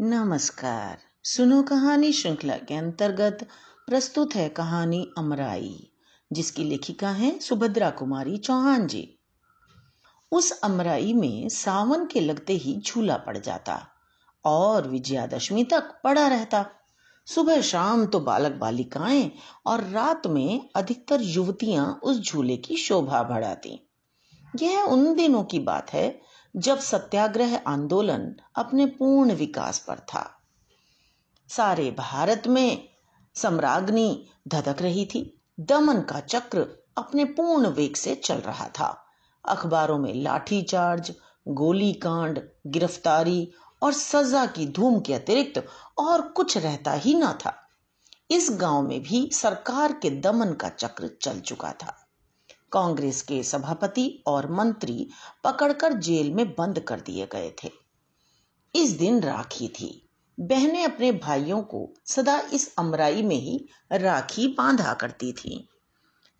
नमस्कार। सुनो कहानी श्रृंखला के अंतर्गत प्रस्तुत है कहानी अमराई, जिसकी लेखिका है सुभद्रा कुमारी चौहान जी। उस अमराई में सावन के लगते ही झूला पड़ जाता और विजयादशमी तक पड़ा रहता। सुबह शाम तो बालक बालिकाएँ और रात में अधिकतर युवतियाँ उस झूले की शोभा बढ़ाती। यह उन दिनों की बात है जब सत्याग्रह आंदोलन अपने पूर्ण विकास पर था। सारे भारत में सम्राग्नि धधक रही थी। दमन का चक्र अपने पूर्ण वेग से चल रहा था। अखबारों में लाठी चार्ज गोली कांड गिरफ्तारी और सजा की धूम के अतिरिक्त और कुछ रहता ही न था। इस गाँव में भी सरकार के दमन का चक्र चल चुका था। कांग्रेस के सभापति और मंत्री पकड़कर जेल में बंद कर दिए गए थे। इस दिन राखी थी। बहनें अपने भाइयों को सदा इस अमराई में ही राखी बांधा करती थी।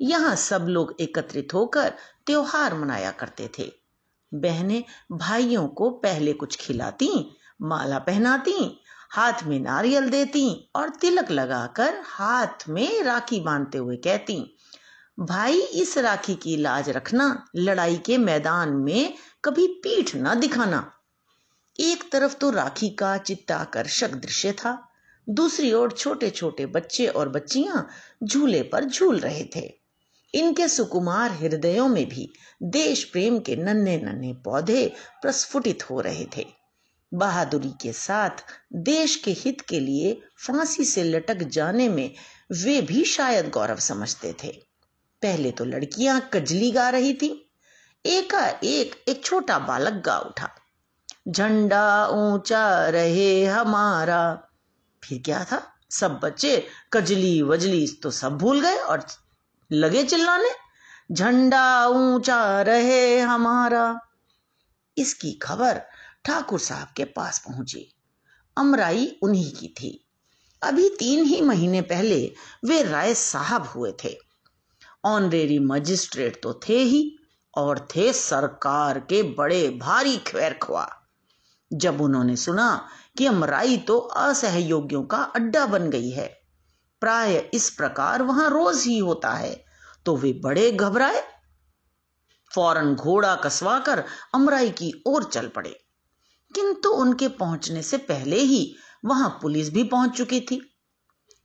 यहाँ सब लोग एकत्रित होकर त्योहार मनाया करते थे। बहनें भाइयों को पहले कुछ खिलाती, माला पहनाती, हाथ में नारियल देती और तिलक लगाकर हाथ में राखी बांधते हुए कहती भाई, इस राखी की लाज रखना, लड़ाई के मैदान में कभी पीठ न दिखाना। एक तरफ़ तो राखी का चित्ताकर्षक दृश्य था, दूसरी ओर छोटे छोटे बच्चे और बच्चियाँ झूले पर झूल रहे थे। इनके सुकुमार हृदयों में भी देश प्रेम के नन्हे नन्हे पौधे प्रस्फुटित हो रहे थे। बहादुरी के साथ देश के हित के लिए फांसी से लटक जाने में वे भी शायद गौरव समझते थे। पहले तो लड़कियाँ कजली गा रही थी। एका एक एक छोटा बालक गा उठा। झंडा ऊँचा रहे हमारा। फिर क्या था? सब बच्चे कजली वजली तो सब भूल गए और लगे चिल्लाने। झंडा ऊँचा रहे हमारा। इसकी खबर ठाकुर साहब के पास पहुँची। अमराई उन्हीं की थी। अभी तीन ही महीने पहले वे राय साहब हुए थे। ऑनरेरी मजिस्ट्रेट तो थे ही, और थे सरकार के बड़े भारी खैर ख्वा जब उन्होंने सुना कि अमराई तो असहयोगियों का अड्डा बन गई है, प्राय इस प्रकार वहाँ रोज ही होता है तो वे बड़े घबराए। फ़ौरन घोड़ा कसवाकर अमराई की ओर चल पड़े। किंतु उनके पहुँचने से पहले ही वहाँ पुलिस भी पहुँच चुकी थी।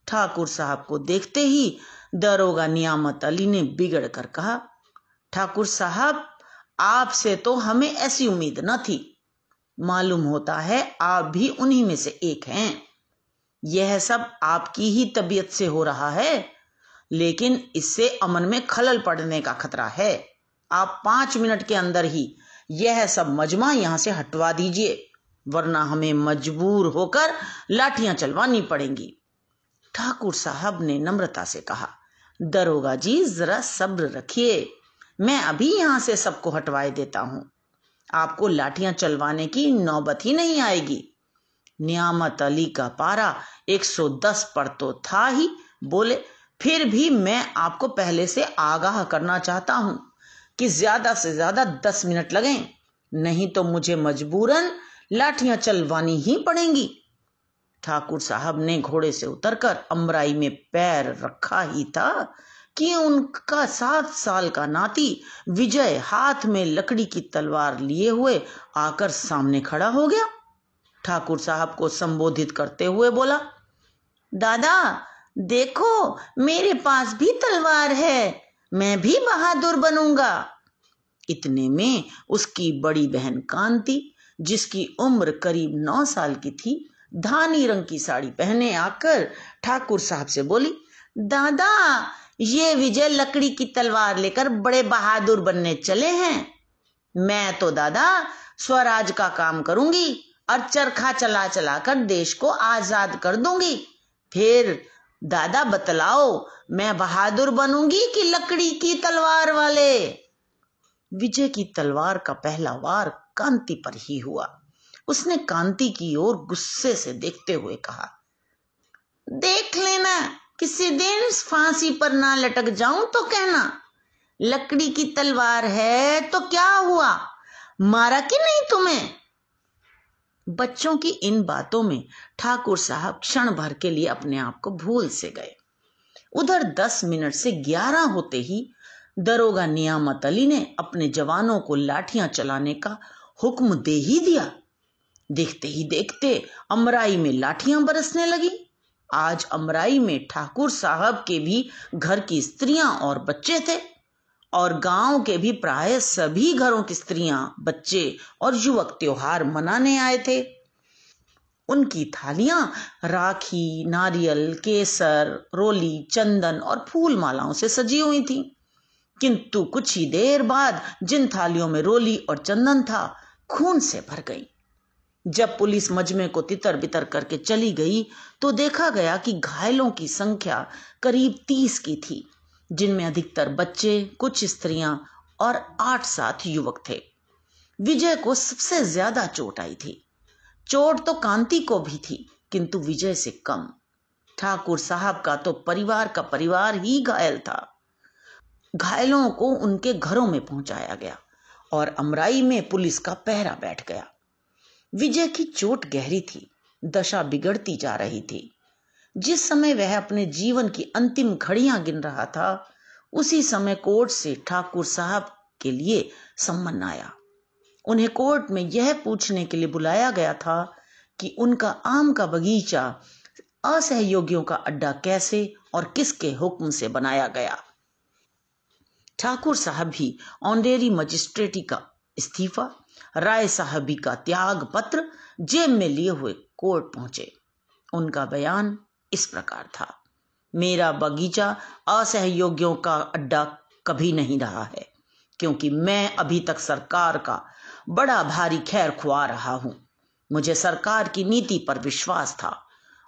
ठाकुर साहब को देखते ही दरोगा नियामत अली ने बिगड़ कर कहा, ठाकुर साहब, आपसे तो हमें ऐसी उम्मीद न थी। मालूम होता है आप भी उन्हीं में से एक हैं। यह सब आपकी ही तबीयत से हो रहा है, लेकिन इससे अमन में खलल पड़ने का खतरा है। आप पाँच मिनट के अंदर ही यह सब मजमा यहाँ से हटवा दीजिए, वरना हमें मजबूर होकर लाठियाँ चलवानी पड़ेंगी। ठाकुर साहब ने नम्रता से कहा दरोगा जी, जरा सब्र रखिए। मैं अभी यहाँ से सबको हटवाए देता हूँ। आपको लाठियाँ चलवाने की नौबत ही नहीं आएगी। नियामत अली का पारा 110 पर तो था ही। बोले, फिर भी मैं आपको पहले से आगाह करना चाहता हूँ कि ज़्यादा से ज़्यादा दस मिनट लगें, नहीं तो मुझे मजबूरन लाठियाँ चलवानी ही पड़ेंगी। ठाकुर साहब ने घोड़े से उतरकर अमराई में पैर रखा ही था कि उनका सात साल का नाती विजय हाथ में लकड़ी की तलवार लिए हुए आकर सामने खड़ा हो गया। ठाकुर साहब को संबोधित करते हुए बोला, दादा, देखो, मेरे पास भी तलवार है, मैं भी बहादुर बनूँगा। इतने में उसकी बड़ी बहन कांति, जिसकी उम्र करीब नौ साल की थी धानी रंग की साड़ी पहने आकर ठाकुर साहब से बोली, दादा, ये विजय लकड़ी की तलवार लेकर बड़े बहादुर बनने चले हैं। मैं तो दादा, स्वराज का काम करूँगी और चरखा चला चला कर देश को आज़ाद कर दूँगी। फिर, दादा, बतलाओ, मैं बहादुर बनूँगी कि लकड़ी की तलवार वाले? विजय की तलवार का पहला वार कांति पर ही हुआ। उसने कांति की ओर गुस्से से देखते हुए कहा, देख लेना, किसी दिन फांसी पर ना लटक जाऊँ तो कहना। लकड़ी की तलवार है तो क्या हुआ? मारा कि नहीं तुम्हें? बच्चों की इन बातों में ठाकुर साहब क्षण भर के लिए अपने आप को भूल से गए। उधर दस मिनट से ग्यारह होते ही दरोगा नियामत अली ने अपने जवानों को लाठियाँ चलाने का हुक्म दे ही दिया। देखते ही देखते अमराई में लाठियाँ बरसने लगी। आज अमराई में ठाकुर साहब के भी घर की स्त्रियाँ और बच्चे थे और गाँव के भी प्राय सभी घरों की स्त्रियाँ, बच्चे और युवक त्योहार मनाने आए थे। उनकी थालियाँ राखी, नारियल, केसर, रोली, चंदन और फूल मालाओं से सजी हुई थी। किंतु कुछ ही देर बाद जिन थालियों में रोली और चंदन था, खून से भर गई। जब पुलिस मजमे को तितर बितर करके चली गई तो देखा गया कि घायलों की संख्या करीब तीस की थी, जिनमें अधिकतर बच्चे, कुछ स्त्रियाँ और आठ सात युवक थे। विजय को सबसे ज़्यादा चोट आई थी। चोट तो कांति को भी थी, किंतु विजय से कम। ठाकुर साहब का तो परिवार का परिवार ही घायल था। घायलों को उनके घरों में पहुँचाया गया और अमराई में पुलिस का पहरा बैठ गया। विजय की चोट गहरी थी, दशा बिगड़ती जा रही थी। जिस समय वह अपने जीवन की अंतिम घड़ियाँ गिन रहा था, उसी समय कोर्ट से ठाकुर साहब के लिए सम्मन आया। उन्हें कोर्ट में यह पूछने के लिए बुलाया गया था कि उनका आम का बगीचा असहयोगियों का अड्डा कैसे और किसके हुक्म से बनाया गया। ठाकुर साहब भी ऑनरेरी मजिस्ट्रेटी का इस्तीफा राय साहबी का त्याग पत्र जेब में लिए हुए कोर्ट पहुँचे। उनका बयान इस प्रकार था। मेरा बगीचा असहयोगियों का अड्डा कभी नहीं रहा है, क्योंकि मैं अभी तक सरकार का बड़ा भारी खैर खुआ रहा हूँ। मुझे सरकार की नीति पर विश्वास था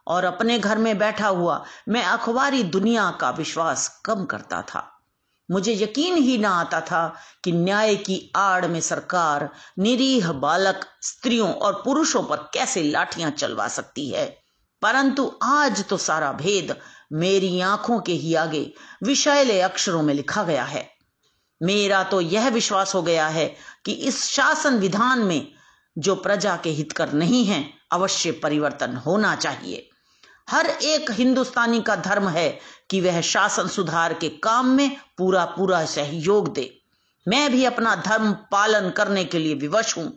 और अपने घर में बैठा हुआ मैं अखबारी दुनिया का विश्वास कम करता था। मुझे यकीन ही ना आता था कि न्याय की आड़ में सरकार निरीह बालक स्त्रियों और पुरुषों पर कैसे लाठियाँ चलवा सकती है। परंतु आज तो सारा भेद मेरी आँखों के ही आगे विषैले अक्षरों में लिखा गया है। मेरा तो यह विश्वास हो गया है कि इस शासन विधान में जो प्रजा के हितकर नहीं है, अवश्य परिवर्तन होना चाहिए। हर एक हिंदुस्तानी का धर्म है कि वह शासन सुधार के काम में पूरा पूरा सहयोग दे। मैं भी अपना धर्म पालन करने के लिए विवश हूँ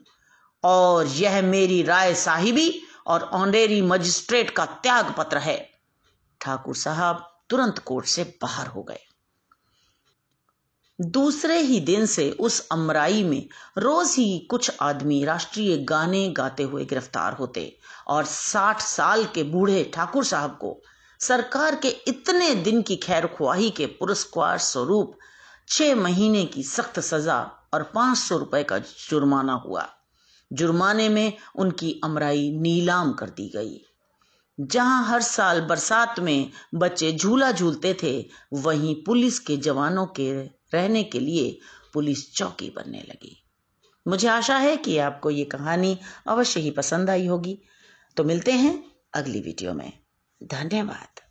और यह मेरी राय साहिबी और ऑनरेरी मजिस्ट्रेट का त्याग पत्र है। ठाकुर साहब तुरंत कोर्ट से बाहर हो गए। दूसरे ही दिन से उस अमराई में रोज ही कुछ आदमी राष्ट्रीय गाने गाते हुए गिरफ़्तार होते और साठ साल के बूढ़े ठाकुर साहब को सरकार के इतने दिन की खैर ख्वाही के पुरस्कार स्वरूप छह महीने की सख्त सजा और पाँच सौ रुपए का जुर्माना हुआ। जुर्माने में उनकी अमराई नीलाम कर दी गई। जहाँ हर साल बरसात में बच्चे झूला झूलते थे, वहीं पुलिस के जवानों के रहने के लिए पुलिस चौकी बनने लगी। मुझे आशा है कि आपको ये कहानी अवश्य ही पसंद आई होगी। तो मिलते हैं अगली वीडियो में। धन्यवाद।